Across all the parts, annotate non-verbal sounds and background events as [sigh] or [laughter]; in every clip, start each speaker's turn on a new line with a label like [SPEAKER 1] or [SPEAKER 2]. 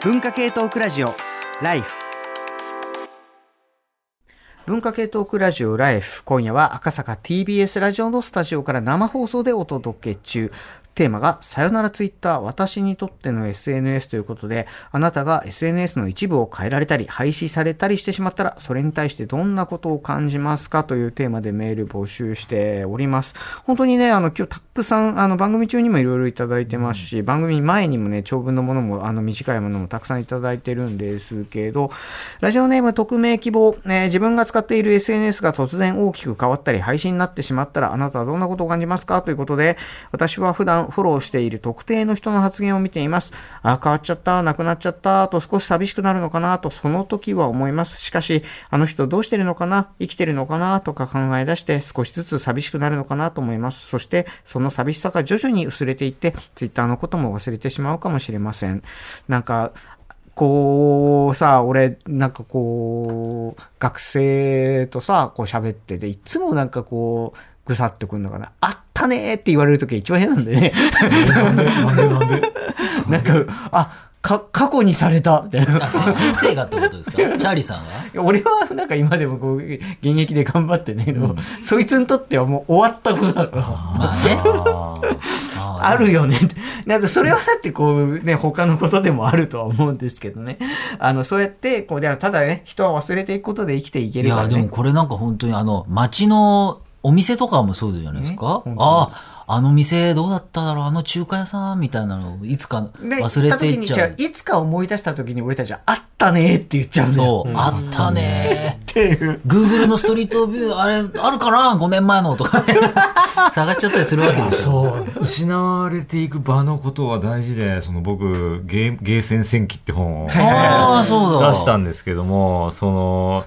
[SPEAKER 1] 文化系トークラジオライフ。文化系トークラジオライフ。今夜は赤坂 TBS ラジオのスタジオから生放送でお届け中。テーマがさよならツイッター私にとっての SNS ということであなたが SNS の一部を変えられたり廃止されたりしてしまったらそれに対してどんなことを感じますか？というテーマでメール募集しております。本当にねあの今日たくさんあの番組中にもいろいろいただいてますし、番組前にもね長文のものもあの短いものもたくさんいただいてるんですけどラジオネーム匿名希望、えー自分が使っている SNS が突然大きく変わったり配信になってしまったらあなたはどんなことを感じますか？ということで私は普段フォローしている特定の人の発言を見ています。あ変わっちゃったなくなっちゃったと少し寂しくなるのかなとその時は思います。しかしあの人どうしてるのかな生きてるのかなとか考え出して少しずつ寂しくなるのかなと思います。そしてその寂しさが徐々に薄れていってツイッターのことも忘れてしまうかもしれません。なんかこうさ、俺、なんかこう、学生とさ、こう喋ってて、いつもなんかこう、ぐさっとくんのかな。あったねーって言われるときが一番嫌なんだよね。
[SPEAKER 2] なんで？なんで？なんで？
[SPEAKER 1] なんか、あ、か、過去にされた、みたいな。
[SPEAKER 3] 先生がってことですか？チャーリーさんが
[SPEAKER 1] 俺はなんか今でもこう、現役で頑張ってね、そいつにとってはもう終わったことだから
[SPEAKER 3] あね
[SPEAKER 2] あ
[SPEAKER 1] るよねって。なんかそれはだってこうね、他のことでもあるとは思うんですけどね。あの、そうやって、こう、でもただね、人は忘れていくことで生きていけ
[SPEAKER 3] い
[SPEAKER 1] るからね。
[SPEAKER 3] やでもこれなんか本当にあの街のお店とかもそうじゃないですか、
[SPEAKER 1] ね
[SPEAKER 3] あああの店どうだっただろうあの中華屋さんみたいなのをいつか
[SPEAKER 1] で
[SPEAKER 3] 忘れていっちゃう。
[SPEAKER 1] 行った時にじゃあいつか思い出した時に俺たちは、あったねーって言っちゃうんだよ。
[SPEAKER 3] そう、あったね。
[SPEAKER 1] っていう。
[SPEAKER 3] Google のストリートビューあれあるかな？5年前のとかね。[laughs] 探しちゃったりするわけですよ。
[SPEAKER 2] そう。失われていく場のことは大事でその僕ゲーゲーセン戦記って本を
[SPEAKER 3] ああそうだ。
[SPEAKER 2] 出したんですけどもその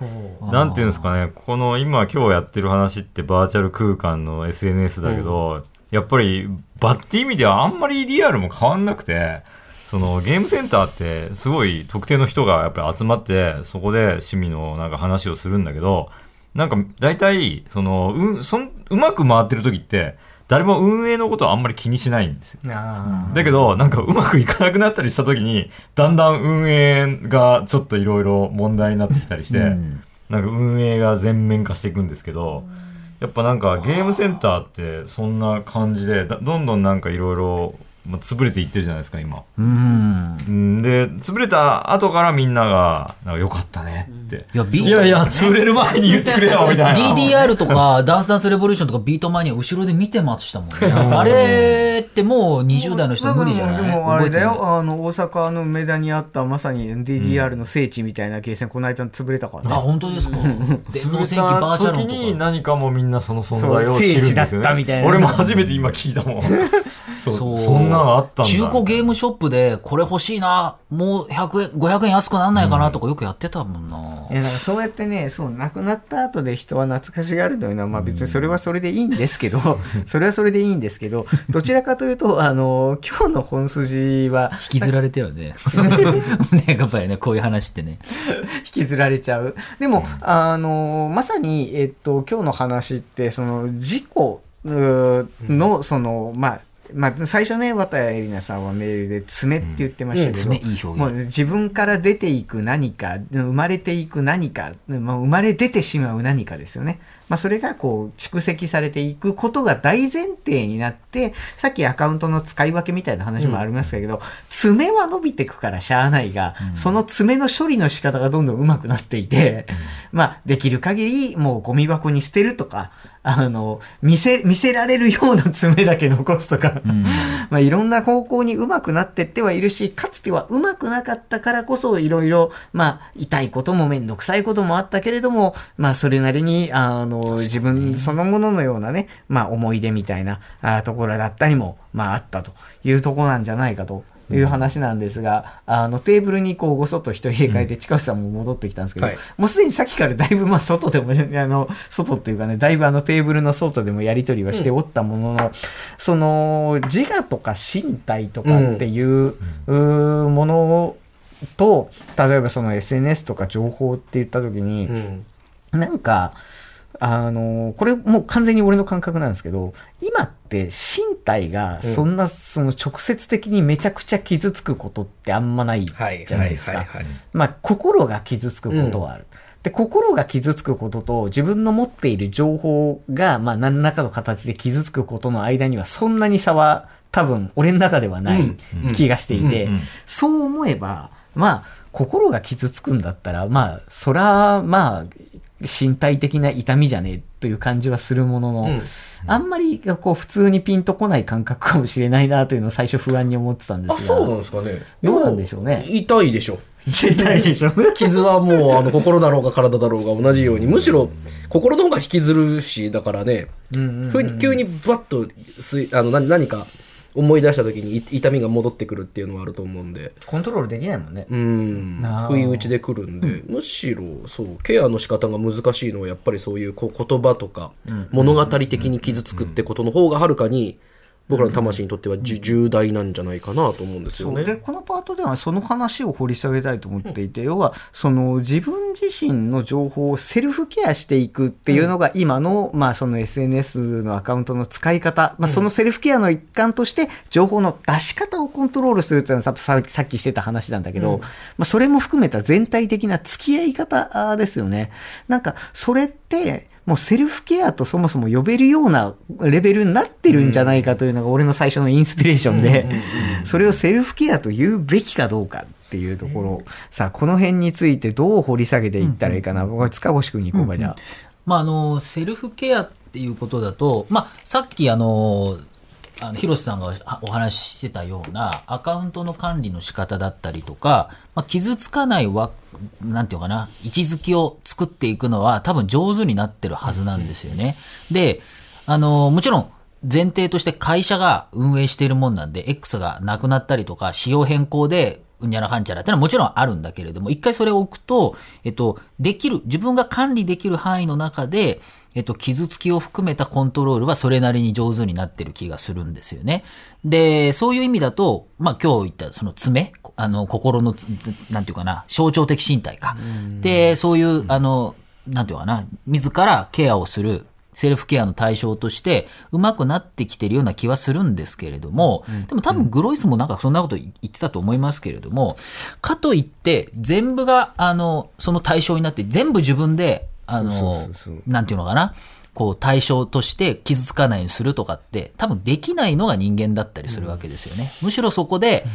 [SPEAKER 2] なんていうんですかね。この今今日やってる話ってバーチャル空間の SNS だけど、やっぱり場って意味ではあんまりリアルも変わんなくてそのゲームセンターってすごい特定の人がやっぱり集まってそこで趣味のなんか話をするんだけどなんか大体そのうそんうまく回ってる時って誰も運営のことはあんまり気にしないんですよ。
[SPEAKER 1] あ
[SPEAKER 2] だけど、なんかうまくいかなくなったりした時に、だんだん運営がちょっといろいろ問題になってきたりして、
[SPEAKER 3] うん。
[SPEAKER 2] なんか運営が全面化していくんですけど、やっぱなんかゲームセンターってそんな感じで、だどんどんなんかいろいろまあ潰れていってるじゃないですか、今。
[SPEAKER 3] うん。
[SPEAKER 2] うん。で、潰れた後からみんなが、なんか良かったねって。
[SPEAKER 3] いやビート
[SPEAKER 2] いやいや、潰れる前に言ってくれよ、みたいな。
[SPEAKER 3] DDR とか、ダンスダンスレボリューションとかビートマニア後ろで見てましたもんね。[laughs] あれってもう20代の人無理じゃない？
[SPEAKER 1] でもあれだよ、あの、大阪の梅田にあったまさに DDR の聖地みたいなゲーセン、この間潰れたから
[SPEAKER 3] あ、
[SPEAKER 1] ね。
[SPEAKER 3] 本当ですか？電動戦記バーチャ
[SPEAKER 2] た時に。何かもみんなその存在を知るんですよ
[SPEAKER 1] 聖地だった
[SPEAKER 2] ね
[SPEAKER 1] みたいな
[SPEAKER 2] 俺も初めて今聞いたもんそう
[SPEAKER 3] そう [laughs]
[SPEAKER 2] そんなのあったんだ
[SPEAKER 3] 中古ゲームショップでこれ欲しいな、もう100円、500円安くなんないかなとかよくやってたもんな。
[SPEAKER 1] いやだからそうやってね、そう、亡くなった後で人は懐かしがるというのは、まあ別にそれはそれでいいんですけど、[laughs] それはそれでいいんですけど、どちらかというと、あの、今日の本筋は、
[SPEAKER 3] 引きずられてよね。[laughs] ね、やっぱりね、こういう話ってね。
[SPEAKER 1] 引きずられちゃう。でも、あの、まさに、えっと、今日の話って、その、事故の、その、まあ、まあ、最初ね、綿谷絵里奈さんはメールで爪って言ってましたけど、
[SPEAKER 3] 爪いい表
[SPEAKER 1] もう
[SPEAKER 3] 現。
[SPEAKER 1] 自分から出ていく何か、生まれていく何か、まあ、生まれ出てしまう何かですよね。まあ、それがこう蓄積されていくことが大前提になって、さっきアカウントの使い分けみたいな話もありましたけど、爪は伸びてくからしゃあないが、その爪の処理の仕方がどんどん上手くなっていて、まあ、できる限りもうゴミ箱に捨てるとか、あの、見せ、見せられるような爪だけ残すとか、
[SPEAKER 3] うん [laughs]
[SPEAKER 1] まあ、いろんな方向にうまくなってってはいるし、かつてはうまくなかったからこそ、いろいろ、まあ、痛いこともめんどくさいこともあったけれども、まあ、それなりに、あの、自分そのもののようなね、まあ、思い出みたいなあところだったりも、まあ、あったというところなんじゃないかと。いう話なんですが、あの、テーブルにこう、ごそっと人入れ替えて、近内さんも戻ってきたんですけど、
[SPEAKER 4] はい。
[SPEAKER 1] もうすでにさっきからだいぶ、まあ、外でもね、[laughs] あの、外っていうかね、だいぶあの、テーブルの外でもやり取りはしておったものの、その、自我とか身体とかっていう、うーものと、例えばその SNS とか情報って言った時に、
[SPEAKER 4] うん。
[SPEAKER 1] なんか、あの、これもう完全に俺の感覚なんですけど、今って身体がそんな、その直接的にめちゃくちゃ傷つくことってあんまないじ
[SPEAKER 4] はい
[SPEAKER 1] ゃないですか。まあ、心が傷つくことはある。で、心が傷つくことと自分の持っている情報が、まあ、何らかの形で傷つくことの間にはそんなに差は多分俺の中ではない気がしていて、
[SPEAKER 2] うん。うん。
[SPEAKER 1] そう思えば、まあ、心が傷つくんだったら、まあ、そら、まあ、身体的な痛みじゃねえという感じはするものの、
[SPEAKER 4] うん
[SPEAKER 1] あんまりこう普通にピンとこない感覚かもしれないなというのを最初不安に思ってたんで
[SPEAKER 4] あ、
[SPEAKER 1] すが。
[SPEAKER 4] そうなんですかね。
[SPEAKER 1] どうなんでしょうね？
[SPEAKER 4] 痛いでしょ。
[SPEAKER 1] 痛いでしょ [laughs]
[SPEAKER 4] 傷はもう、あの、心だろうが体だろうが同じように、むしろ、心の方が引きずるし、だからね、ふ急にバッとすい、あの、な何か思い出した時にい痛みが戻ってくるっていうのはあると思うんで。
[SPEAKER 1] コントロールできないもんね。
[SPEAKER 4] うん。不意打ちで来るんで、むしろそうケアの仕方が難しいのはやっぱりそういうこう言葉とか、物語的に傷つくってことの方がはるかに僕らの魂にとっては重大なんじゃないかなと思うんですよ。ね。
[SPEAKER 1] でこのパートではその話を掘り下げたいと思っていて、要はその自分自身の情報をセルフケアしていくっていうのが今の,、まあその SNS のアカウントの使い方、まあ、そのセルフケアの一環として情報の出し方をコントロールするっていうのはさささっきしてた話なんだけど、まあ、それも含めた全体的な付き合い方ですよね。なんかそれってもうセルフケアとそもそも呼べるようなレベルになってるんじゃないかというのが俺の最初のインスピレーションで、それをセルフケアと言うべきかどうかっていうところ、さあこの辺についてどう掘り下げていったらいいかな、僕は塚越君に行こうか、じゃあ。
[SPEAKER 3] まあ、あの、セルフケアっていうことだと、まあ、さっきあの、あの広瀬さんがお話ししてたようなアカウントの管理の仕方だったりとか、まあ、傷つかないわ、なんていうかな、位置づきを作っていくのは多分上手になってるはずなんですよね。で、あの、もちろん前提として会社が運営しているもんなんで、X がなくなったりとか、仕様変更で、うんにゃらかんちゃらってのはもちろんあるんだけれども、一回それを置くと、えっと、できる、自分が管理できる範囲の中で、えっと、傷つきを含めたコントロールはそれなりに上手になってる気がするんですよね。で、そういう意味だと、まあ今日言ったその爪、あの、心のつ、なんていうかな、象徴的身体か。で、そういう、あの、なんていうかな、自らケアをする、セルフケアの対象として、うまくなってきてるような気はするんですけれども、でも多分グロイスもなんかそんなこと言ってたと思いますけれども、かといって、全部が、あの、その対象になって、全部自分で、あの、なんていうのかな、こう対象として傷つかないようにするとかって多分できないのが人間だったりするわけですよね。むしろそこで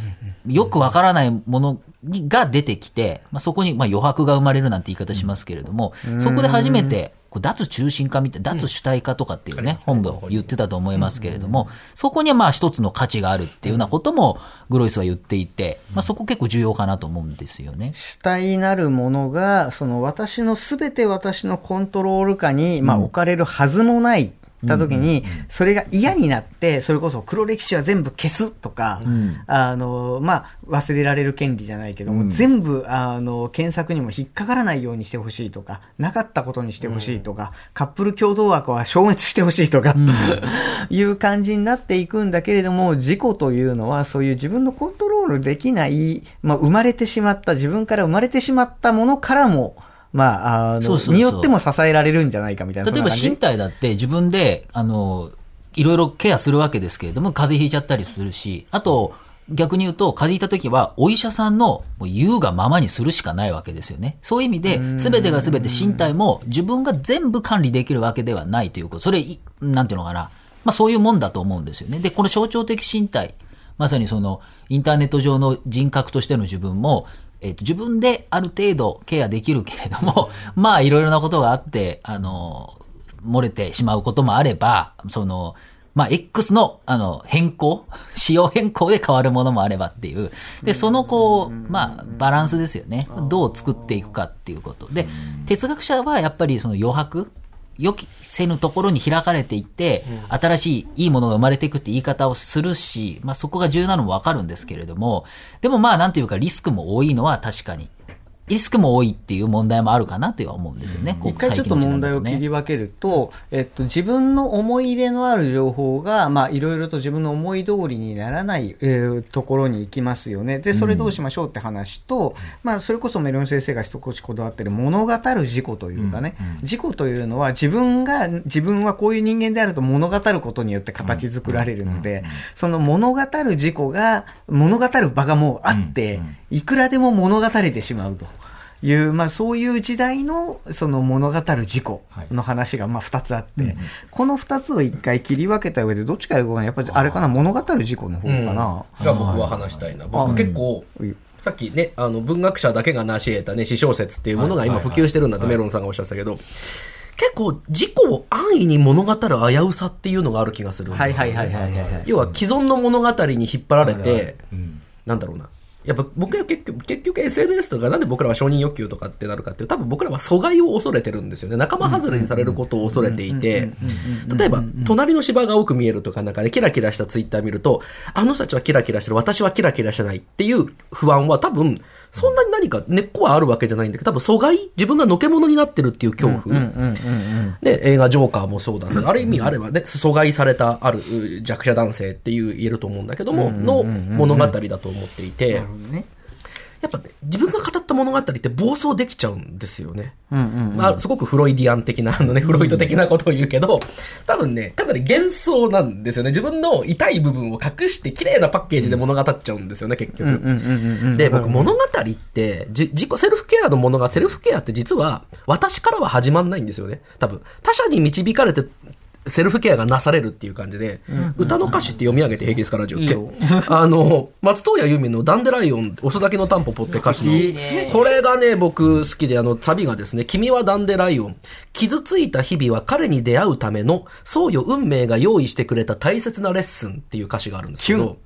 [SPEAKER 3] よくわからないものが出てきて、まあ、そこにまあ余白が生まれるなんて言い方しますけれども、そこで初めて脱中心化みたいな、脱主体化とかっていうね、本部を言ってたと思いますけれども、そこにはまあ一つの価値があるっていうようなこともグロイスは言っていて、まあ、そこ結構重要かなと思うんですよね。
[SPEAKER 1] 主体なるものが、その私のすべて私のコントロール下に、まあ、置かれるはずもない。た時に、それが嫌になって、それこそ黒歴史は全部消すとか、あの、まあ、忘れられる権利じゃないけども、全部、あの、検索にも引っかからないようにしてほしいとか、なかったことにしてほしいとか、カップル共同枠は消滅してほしいとか、[laughs] いう感じになっていくんだけれども、事故というのは、そういう自分のコントロールできない、まあ、生まれてしまった、自分から生まれてしまったものからも、まあ、あの、
[SPEAKER 3] そうそうそう
[SPEAKER 1] によっても支えられるんじゃないかみたいな。
[SPEAKER 3] 例えば身体だって自分で、あの、いろいろケアするわけですけれども、風邪ひいちゃったりするし、あと、逆に言うと、風邪ひいた時は、お医者さんの言うがままにするしかないわけですよね。そういう意味で、すべてがすべて身体も自分が全部管理できるわけではないということ。それ、いなんていうのかな。まあそういうもんだと思うんですよね。で、この象徴的身体、まさにその、インターネット上の人格としての自分も、えっと自分である程度ケアできるけれども、まあいろいろなことがあって、あの、漏れてしまうこともあれば、その、まあ、X の、あの、変更 [laughs] 仕様変更で変わるものもあればっていう。で、その、こう、まあ、バランスですよね。どう作っていくかっていうこと。で、哲学者はやっぱりその余白予期せぬところに開かれていって、新しいいいものが生まれていくって言い方をするし、まあそこが重要なのもわかるんですけれども、でもまあなんていうかリスクも多いのは確かにリスクも多いっていう問題もあるかなとは思うんですよね。
[SPEAKER 1] 一回ちょっと問題を切り分けると、えっと、自分の思い入れのある情報が、まあ、いろいろと自分の思い通りにならない、えーところに行きますよね。で、それどうしましょうって話と、まあ、それこそメロン先生が一口こだわってる物語る事故というかね、事故というのは自分が、自分はこういう人間であると物語ることによって形作られるので、その物語る事故が、物語る場がもうあって、いくらでも物語れてしまうと。いう、まあそういう時代のその物語る事故の話がまあ2つあって、この2つを1回切り分けた上でどっちからいこうかなやっぱりあれかな物語る事故の方かな。
[SPEAKER 4] が僕は話したいな。僕結構、さっきね、あの、文学者だけが成し得たね、詩小説っていうものが今普及してるんだってメロンさんがおっしゃってたけど、結構事故を安易に物語る危うさっていうのがある気がするんですよ
[SPEAKER 1] はいはいはいはいはいはい。
[SPEAKER 4] 要は既存の物語に引っ張られ
[SPEAKER 2] はいはい
[SPEAKER 4] て、なんだろうな。やっぱ僕は結局、結局 SNS とかなんで僕らは承認欲求とかってなるかっていう多分僕らは阻害を恐れてるんですよね。仲間外れにされることを恐れていて、例えば、隣の芝が多く見えるとかなんかね、キラキラしたツイッター見ると、あの人たちはキラキラしてる、私はキラキラしてないっていう不安は多分、そんなに何か根っこはあるわけじゃないんだけど、多分阻害、自分がのけ者になってるっていう恐怖。で、映画ジョーカーもそうだけど、ある意味あればね、阻害されたある弱者男性っていう言えると思うんだけども、の物語だと思っていて、やっぱね、自分が語った物語って暴走できちゃうんですよね。まあ、すごくフロイディアン的な、あのね、フロイト的なことを言うけど、多分ね、かなり幻想なんですよね。自分の痛い部分を隠して綺麗なパッケージで物語っちゃうんですよね、結局。で、僕物語って、じ自己セルフケアのものが、セルフケアって実は、私からは始まんないんですよね。多分、他者に導かれて、セルフケアがなされるっていう感じで、歌の歌詞って読み上げて平気ですか、ラジオって。[laughs] あの、松任谷由実のダンデライオン、遅咲きのタンポポって歌詞の、これがね、僕好きで、あの、サビがですね、君はダンデライオン。傷ついた日々は彼に出会うための、そうよ運命が用意してくれた大切なレッスンっていう歌詞があるんですけど、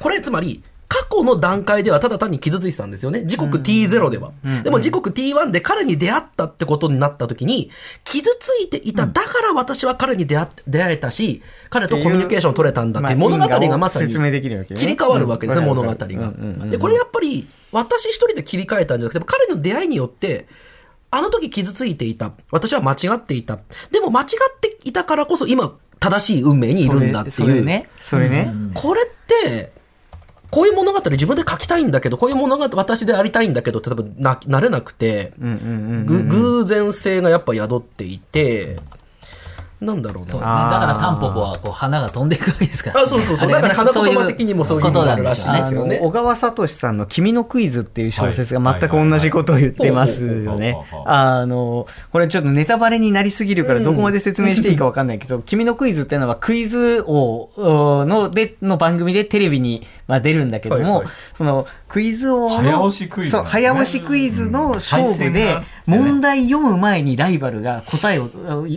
[SPEAKER 4] これつまり、過去の段階ではただ単に傷ついてたんですよね。時刻 T0 では。でも時刻 T1 で彼に出会ったってことになった時に、傷ついていた。だから私は彼に出会出会えたし、彼とコミュニケーションを取れたんだっていう物語がまさに切り替わるわけですね、
[SPEAKER 1] うん
[SPEAKER 4] 物語が。で、これやっぱり私一人で切り替えたんじゃなくて、彼の出会いによって、あの時傷ついていた。私は間違っていた。でも間違っていたからこそ今正しい運命にいるんだっていう。
[SPEAKER 1] それね。それね。
[SPEAKER 4] これって、こういう物語自分で書きたいんだけど、こういう物語私でありたいんだけど、例えばな、なれなくて、ぐ偶然性がやっぱ宿っていて、なんだろう
[SPEAKER 3] そうね、
[SPEAKER 4] な。
[SPEAKER 3] だからタンポポはこう花が飛んでいくわけですから、
[SPEAKER 4] あそうそうそう。だから花言葉的にもそういう
[SPEAKER 3] ことなんで
[SPEAKER 4] すよね。
[SPEAKER 1] 小川聡さんの「君のクイズ」っていう小説が全く同じことを言ってますよね。あの、これちょっとネタバレになりすぎるからどこまで説明していいかわかんないけど、君のクイズっていうのはクイズ王のでの番組でテレビにまあ出るんだけども
[SPEAKER 4] はいはい、
[SPEAKER 1] そのクイズ王の
[SPEAKER 2] 早押しクイズね。
[SPEAKER 1] 早押しクイズの勝負で問題読む前にライバルが答えを、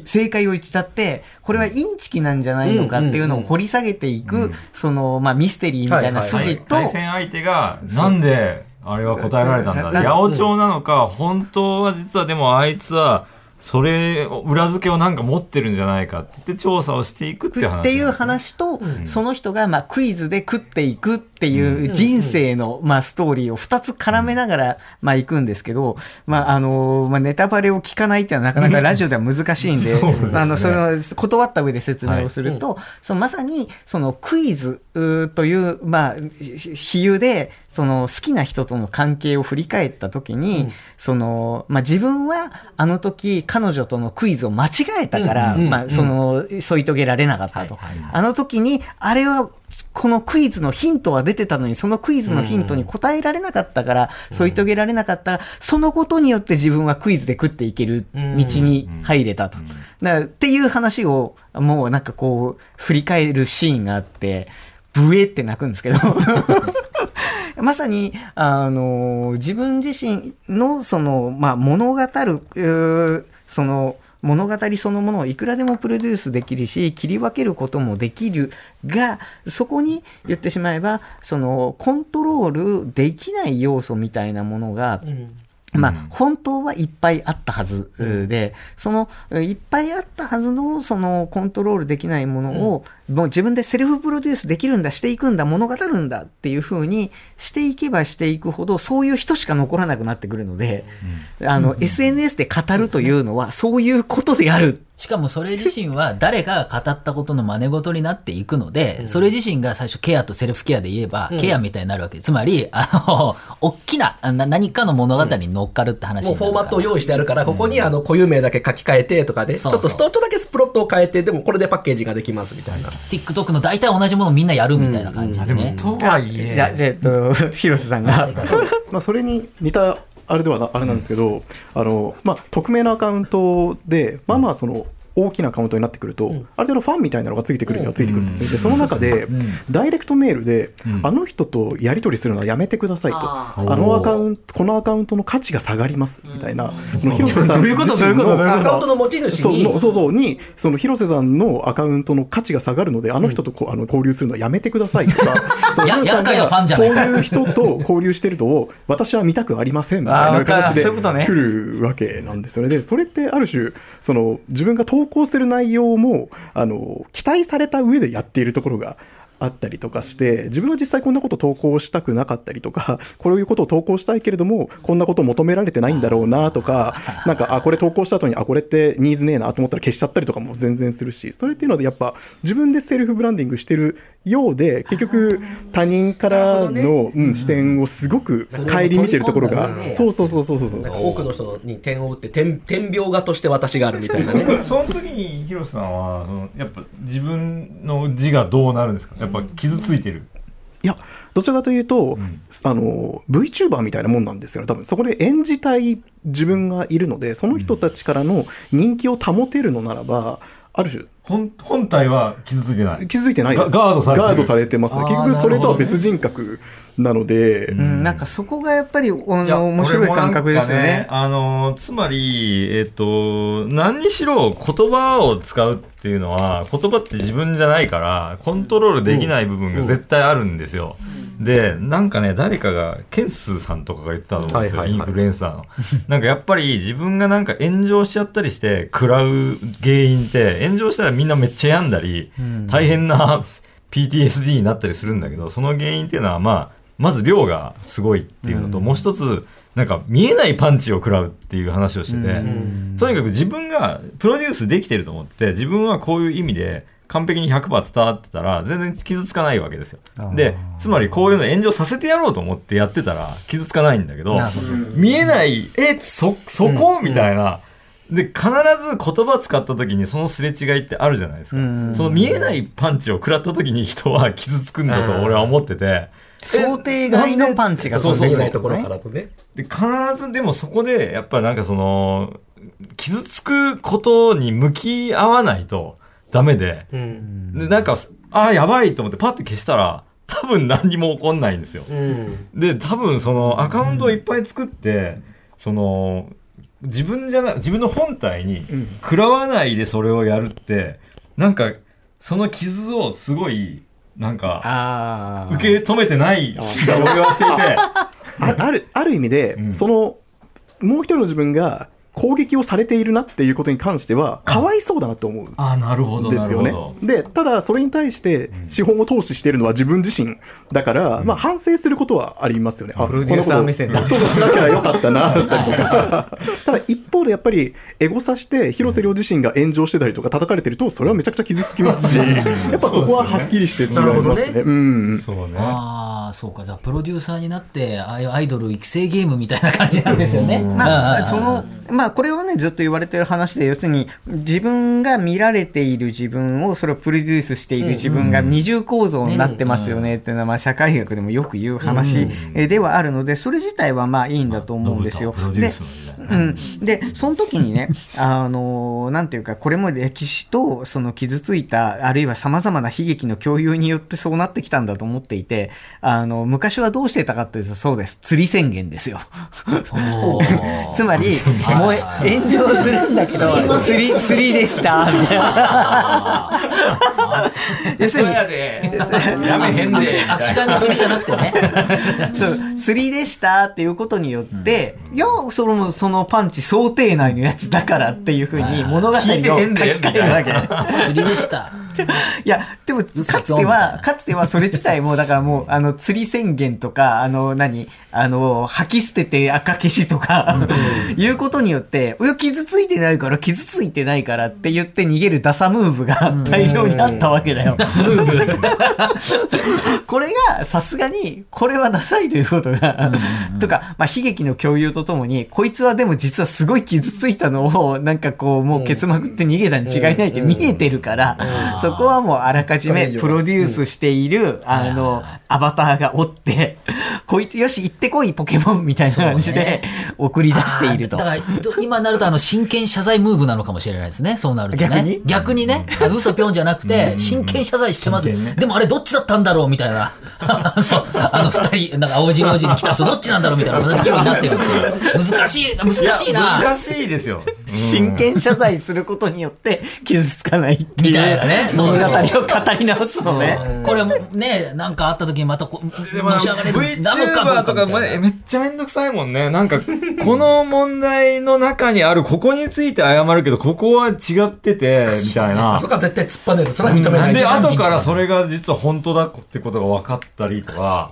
[SPEAKER 1] 正解を言っちゃって、これはインチキなんじゃないのかっていうのを掘り下げていく、その、まあミステリーみたいな
[SPEAKER 4] はいはい
[SPEAKER 1] 筋と、
[SPEAKER 2] 対戦相手が、なんで、あれは答えられたんだ？
[SPEAKER 1] な
[SPEAKER 2] 八百長なのか、本当は実はでもあいつは、それを、裏付けをなんか持ってるんじゃないかって言って調査をしていくっていう話。
[SPEAKER 1] っていう。話と、その人がまあクイズで食っていくっていう人生のまあストーリーを2つ絡めながらまあ行くんですけど、まああの、まあネタバレを聞かないっていうのはなかなかラジオでは難しいんで、[laughs]
[SPEAKER 2] ね。
[SPEAKER 1] あの、それを断った上で説明をすると、そのまさにそのクイズという、まあ、ひ比喩で、その好きな人との関係を振り返った時に、その、まあ自分はあの時彼女とのクイズを間違えたから、
[SPEAKER 4] うんうん
[SPEAKER 1] まあその、添い遂げられなかったと。あの時に、あれは、このクイズのヒントは出てたのに、そのクイズのヒントに答えられなかったから、添い遂げられなかった、そのことによって自分はクイズで食っていける道に入れたと。だっていう話を、もうなんかこう、振り返るシーンがあって、ブエって泣くんですけど。[laughs] まさに、あの、自分自身の、その、まあ、物語る、その、物語そのものをいくらでもプロデュースできるし、切り分けることもできるが、そこに言ってしまえば、その、コントロールできない要素みたいなものが、まあ、本当はいっぱいあったはずで、その、いっぱいあったはずの、その、コントロールできないものを、もう自分でセルフプロデュースできるんだ、していくんだ、物語るんだっていう風にしていけばしていくほど、そういう人しか残らなくなってくるので、あの、SNS で語るというのは、そういうことである。
[SPEAKER 3] しかもそれ自身は誰かが語ったことの真似事になっていくので、それ自身が最初ケアとセルフケアで言えば、ケアみたいになるわけ。です。つまり、あの、大きなな何かの物語に乗っかるって話
[SPEAKER 4] もうフォーマットを用意してあるから、ここにあの固有名だけ書き換えてとかで、ちょっとストートだけスプロットを変えて、でもこれでパッケージができますみたいな。
[SPEAKER 3] TikTok の大体同じものみんなやるみたいな感じでね。
[SPEAKER 2] とはいえ
[SPEAKER 1] じゃあ、えっと、[laughs] 広瀬さんが。[laughs]
[SPEAKER 5] まあ、それに似たあれではなあれなんですけど、あのまあ、匿名のアカウントで、まあまあその大きなアカウントになってくると、ある程度ファンみたいなのがついてくるにはついてくるんですね、でその中で、ダイレクトメールで、あの人とやり取りするのはやめてくださいと、あのアカウント、このアカウントの価値が下がりますみたいな、その広瀬さん
[SPEAKER 1] どういうこと
[SPEAKER 5] 自身の
[SPEAKER 1] どういうことどういう
[SPEAKER 4] アカウントの持ち主
[SPEAKER 5] そうそうそうにその広瀬さんのアカウントの価値が下がるのであの人とこうあの交流するのはやめてくださいとか [laughs] そうい。う人と交流してるの私は見たくありませんみたいな形で来るわけなんですよね。でそれってある種その自分が投稿する内容もあの期待された上でやっているところがあったりとかして自分は実際こんなこと投稿したくなかったりとか [laughs] こういうことを投稿したいけれどもこんなこと求められてないんだろうなとか [laughs] なんかあこれ投稿した後にあこれってニーズねえなと思ったら消しちゃったりとかも全然するしそれっていうのでやっぱ自分でセルフブランディングしてるようで結局他人からの、うん、視点をすごく顧みてるところが。
[SPEAKER 3] それを取り込んだ上で
[SPEAKER 5] そうそうそうそう。
[SPEAKER 4] 多くの人に点を打って点、点描画として私があるみたいなね。[laughs]
[SPEAKER 2] その時に広瀬さんはそのやっぱ自分の字がどうなるんですか？やっぱ傷ついてる。
[SPEAKER 5] いやどちらかというと、あの VTuber みたいなもんなんですよね。多分そこで演じたい自分がいるのでその人たちからの人気を保てるのならばある種
[SPEAKER 2] 本本体は傷ついてない。
[SPEAKER 5] 気づいてないです。
[SPEAKER 2] ガガードされ
[SPEAKER 5] ガードされてますね。結局それとは別人格なので、
[SPEAKER 1] うん、なんかそこがやっぱり、あ
[SPEAKER 2] いや
[SPEAKER 1] の、面白い感覚ですよね。
[SPEAKER 2] か。あのつまり、えっと、何にしろ言葉を使うっていうのは、言葉って自分じゃないから、コントロールできない部分が絶対あるんですよ。で、なんかね、誰かが、ケンスーさんとかが言ったと思うんですよ、
[SPEAKER 4] はいはいはい。
[SPEAKER 2] インフルエンサーの。なんかやっぱり自分がなんか炎上しちゃったりして、食らう原因って、炎上したらみんなめっちゃ病んだり、大変な [laughs] PTSD になったりするんだけど、その原因っていうのは、まあ、まず量がすごいっていうのと、もう一つ、なんか見えないパンチを食らうっていう話をしてて、とにかく自分がプロデュースできてると思ってて、自分はこういう意味で完璧に100%伝わってたら、全然傷つかないわけですよ。で、つまりこういうの炎上させてやろうと思ってやってたら、傷つかないんだけど、見えない、え、そ、そこ？みたいな。で、必ず言葉使った時にそのすれ違いってあるじゃないですか。
[SPEAKER 1] うん
[SPEAKER 2] その見えないパンチを食らった時に人は傷つくんだと俺は思ってて。
[SPEAKER 1] 想定外のパンチが
[SPEAKER 2] そうそうそう
[SPEAKER 4] 見えないところからとね。
[SPEAKER 2] で、必ずでもそこで、やっぱなんかその、傷つくことに向き合わないとダメで、
[SPEAKER 4] うん。
[SPEAKER 2] で、なんか、ああ、やばいと思ってパッて消したら、多分何にも起こんないんですよ。
[SPEAKER 4] うん。
[SPEAKER 2] で、多分そのアカウントをいっぱい作って、その、自分じゃな、自分の本体に食らわないでそれをやるって、なんか、その傷をすごい、なんか、
[SPEAKER 1] ああ。
[SPEAKER 2] 受け止めてない気が俺はしていて、
[SPEAKER 5] ああるある意味で、
[SPEAKER 2] うん。
[SPEAKER 5] そのもう一人の自分が攻撃をされているなっていうことに関してはかわいそうだなと思う。
[SPEAKER 2] ああ、なるほど、
[SPEAKER 5] ですよね。で、ただ、それに対して資本を投資しているのは自分自身だから、まあ、反省することはありますよね。あ
[SPEAKER 1] プロデューサー目線
[SPEAKER 5] そうそうしなきゃよかったな、だったりとか。[laughs] ただ、一方でやっぱり、エゴさして、広瀬亮自身が炎上してたりとか叩かれてると、それはめちゃくちゃ傷つきますし、やっぱそこははっきりして違いますね。
[SPEAKER 4] ね
[SPEAKER 5] うん。
[SPEAKER 2] そうね。
[SPEAKER 3] ああ、そうか。じゃあ、プロデューサーになって、ああいうアイドル育成ゲームみたいな感じなんですよね。
[SPEAKER 1] まあ、
[SPEAKER 3] うん
[SPEAKER 1] その、まあ、これはね、ずっと言われてる話で、要するに、自分が見られている自分を、それをプロデュースしている自分が二重構造になってますよねっていうのは、まあ、社会学でもよく言う話えではあるので、それ自体はまあいいんだと思うんですよ。でうん、でその時にね [laughs] あのなんていうかこれも歴史とその傷ついたあるいはさまざまな悲劇の共有によってそうなってきたんだと思っていてあの昔はどうしてたかっていうとそうです。釣り宣言ですよ。[laughs] つまりもう炎上するんだけど釣り釣りでしたみたいな要するに
[SPEAKER 2] で、やめへんで。
[SPEAKER 3] 握手会の釣りじゃなくてね。
[SPEAKER 1] そう釣りでしたっていうことによって、いや、その、そのパンチ想定内のやつだからっていうふうに物語を書き換えるわけ。
[SPEAKER 3] 釣りでした。
[SPEAKER 1] いや、でも、かつては、かつてはそれ自体も、だからもう、あの、釣り宣言とか、あの、何あの、吐き捨てて赤消しとか、いうことによって、いや、傷ついてないから、傷ついてないからって言って逃げるダサムーブが大量にあったわけだよ。[laughs] これが、さすがに、これはダサいということが、とか、まあ、悲劇の共有とともに、こいつはでも実はすごい傷ついたのを、なんかこう、もうケツまくって逃げたに違いないって見えてるから、そこはもうあらかじめプロデュースしている、あの、アバターがおって、[laughs] こいつよし行ってこいポケモンみたいな感じで送り出していると
[SPEAKER 3] だ。から、ど今なるとあの、真剣謝罪ムーブなのかもしれないですね。そうなるとね。
[SPEAKER 1] 逆に？
[SPEAKER 3] 逆にね。あ嘘ぴょんじゃなくて、真剣謝罪してます。でもあれどっちだったんだろうみたいな。[laughs] あの、二人、なんか青白王子に来た人 [laughs] どっちなんだろうみたいな気分になってるって。難しい、難しいな。
[SPEAKER 2] 難しいですよ。
[SPEAKER 1] 真剣謝罪することによって傷つかないっていう
[SPEAKER 3] みたいなね
[SPEAKER 1] 物語を語り直すのね。
[SPEAKER 3] これね、なんかあった時にまたこのし上がれるなのか
[SPEAKER 2] とか
[SPEAKER 3] みたいな。
[SPEAKER 2] もめっちゃめんどくさいもんね。なんか、この問題の中にある、ここについて謝るけど、ここは違ってて、みたいな [laughs]
[SPEAKER 4] そ。こは絶対突っぱねる。それは認めない。
[SPEAKER 2] で、後からそれが実は本当だってことが分かったりとか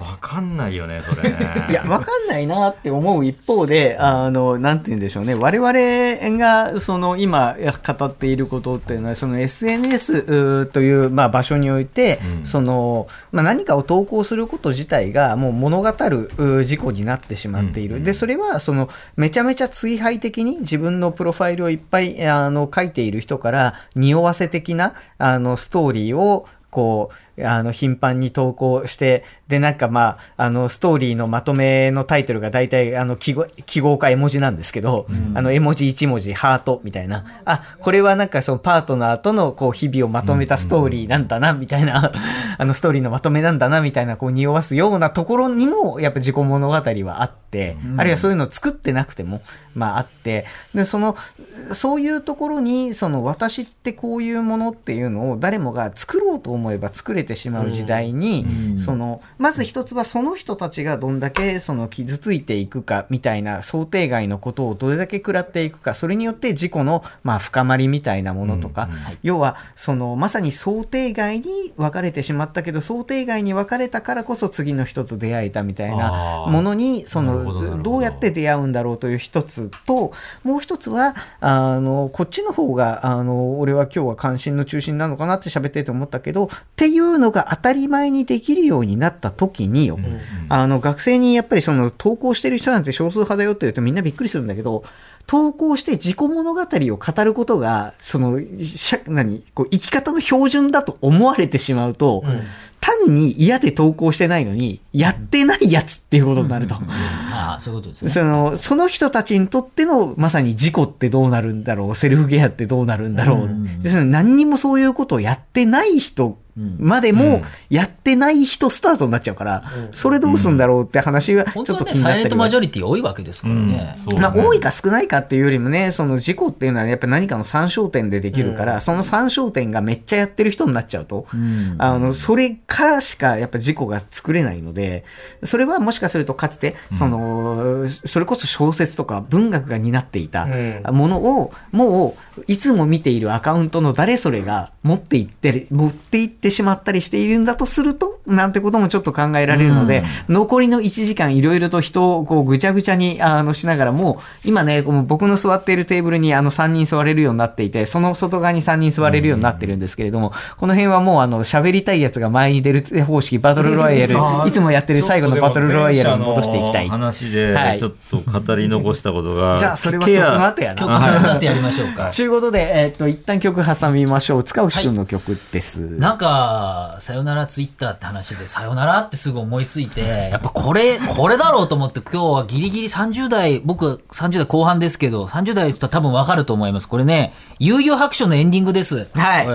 [SPEAKER 3] いい、ですね。
[SPEAKER 2] 分かんないよね、それね。[laughs]
[SPEAKER 1] いや、わかんないなって思う一方で、あの、なんて言うんでしょうね。我々が、その、今語っていることっていうのは、その SNS という、まあ、場所において、
[SPEAKER 2] うん
[SPEAKER 1] その、まあ、何かを投稿すること自体が、もう物語る事故になってしまっている。
[SPEAKER 2] うん
[SPEAKER 1] で、それは、その、めちゃめちゃ追廃的に自分のプロファイルをいっぱい、あの、書いている人から、匂わせ的な、あの、ストーリーを、こう、あの、頻繁に投稿して、で、なんかまあ、あの、ストーリーのまとめのタイトルが大体、あの、記号、記号か絵文字なんですけど、あの、絵文字1文字、ハートみたいな。あ、これはなんかそのパートナーとの、こう、日々をまとめたストーリーなんだな、みたいな、[laughs] あの、ストーリーのまとめなんだな、みたいな、こう、匂わすようなところにも、やっぱ自己物語はあって、あるいはそういうのを作ってなくても、まあ、あって、で、その、そういうところに、その、私ってこういうものっていうのを誰もが作ろうと思えば作れてしまう時代に、その、まず一つはその人たちがどんだけその傷ついていくかみたいな想定外のことをどれだけ食らっていくか、それによって事故の、まあ、深まりみたいなものとか、
[SPEAKER 2] うんうん
[SPEAKER 1] 要は、その、まさに想定外に別れてしまったけど、想定外に別れたからこそ次の人と出会えたみたいなものに、その、
[SPEAKER 2] ど
[SPEAKER 1] ど。うやって出会うんだろうという一つと、もう一つは、あの、こっちの方が、あの、俺は今日は関心の中心なのかなって喋ってて思ったけど、っていうのが当たり前にできるようになった時によ、あの、学生にやっぱりその、投稿してる人なんて少数派だよって言うとみんなびっくりするんだけど、投稿して自己物語を語ることが、その、しゃ何こう生き方の標準だと思われてしまうと、単に嫌で投稿してないのに、やってないやつっていうことになると。
[SPEAKER 3] ああ、そういうことですね。
[SPEAKER 1] その、その人たちにとっての、まさに事故ってどうなるんだろう、セルフケアってどうなるんだろう。でその何にもそういうことをやってない人まで
[SPEAKER 2] うん。
[SPEAKER 1] も、やってない人スタートになっちゃうから、それどうすんだろうって話がちょっと気にな
[SPEAKER 3] サイレントマジョリティ多いわけですからね。
[SPEAKER 2] うん。
[SPEAKER 1] まあ、多いか少ないかっていうよりもね、その事故っていうのはやっぱ何かの参照点でできるから、その参照点がめっちゃやってる人になっちゃうと、
[SPEAKER 3] ん。
[SPEAKER 1] あの、それからしかやっぱ事故が作れないので、それはもしかするとかつて、その、それこそ小説とか文学が担っていた
[SPEAKER 4] うん。
[SPEAKER 1] ものを、もう、いつも見ているアカウントの誰それが持っていってる、持っていってしまったりしているんだとすると、なんてこともちょっと考えられるので、残りの1時間いろいろと人をこうぐちゃぐちゃにあのしながらも、今ね、この僕の座っているテーブルにあの3人座れるようになっていて、その外側に3人座れるようになってるんですけれども、この辺はもうあの喋りたいやつが前に出る方式、バトルロワイヤルいつもやってる最後のバトルロワイヤルに戻していきたい。
[SPEAKER 2] 話で
[SPEAKER 1] はい
[SPEAKER 2] ちょっと語り残したことが、[laughs]
[SPEAKER 1] じゃあそれは
[SPEAKER 2] ケ
[SPEAKER 1] 曲の
[SPEAKER 2] ア
[SPEAKER 1] 後やな。
[SPEAKER 3] 曲だってやりましょうか。
[SPEAKER 1] ということで、えーっと、一旦曲挟みましょう。塚内くんの曲です。
[SPEAKER 3] なんか、さよならツイッターって話で、さよならってすぐ思いついて、やっぱこれ、これだろうと思って、今日はギリギリ30代、僕30代後半ですけど、30代と多分わかると思います。これね、悠々白書のエンディングです。
[SPEAKER 1] はい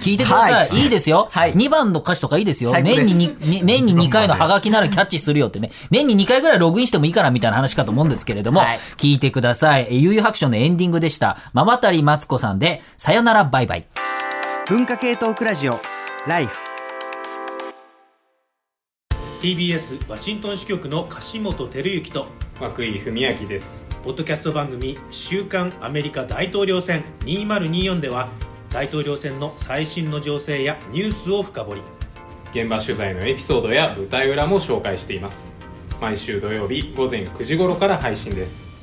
[SPEAKER 3] 聞いてください。
[SPEAKER 1] はい
[SPEAKER 3] い、いですよ。
[SPEAKER 1] はい
[SPEAKER 3] 2番の歌詞とかいいですよ。
[SPEAKER 1] す
[SPEAKER 3] 年にに年に2回のハガキならキャッチするよってね。年に2回ぐらいログインしてもいいかなみたいな話かと思うんですけれども、
[SPEAKER 1] はい
[SPEAKER 3] 聞いてください。え悠々白書のエンディングでした。ママタリマツコさんで、さよならバイバイ。
[SPEAKER 1] 文化系トークラジオ、ライフ。
[SPEAKER 6] TBS ワシントン支局の樫本照之と
[SPEAKER 7] 涌井文明です。
[SPEAKER 6] ポッドキャスト番組「週刊アメリカ大統領選2024」では大統領選の最新の情勢やニュースを深掘り。
[SPEAKER 7] 現場取材のエピソードや舞台裏も紹介しています。毎週土曜日午前9時頃から配信です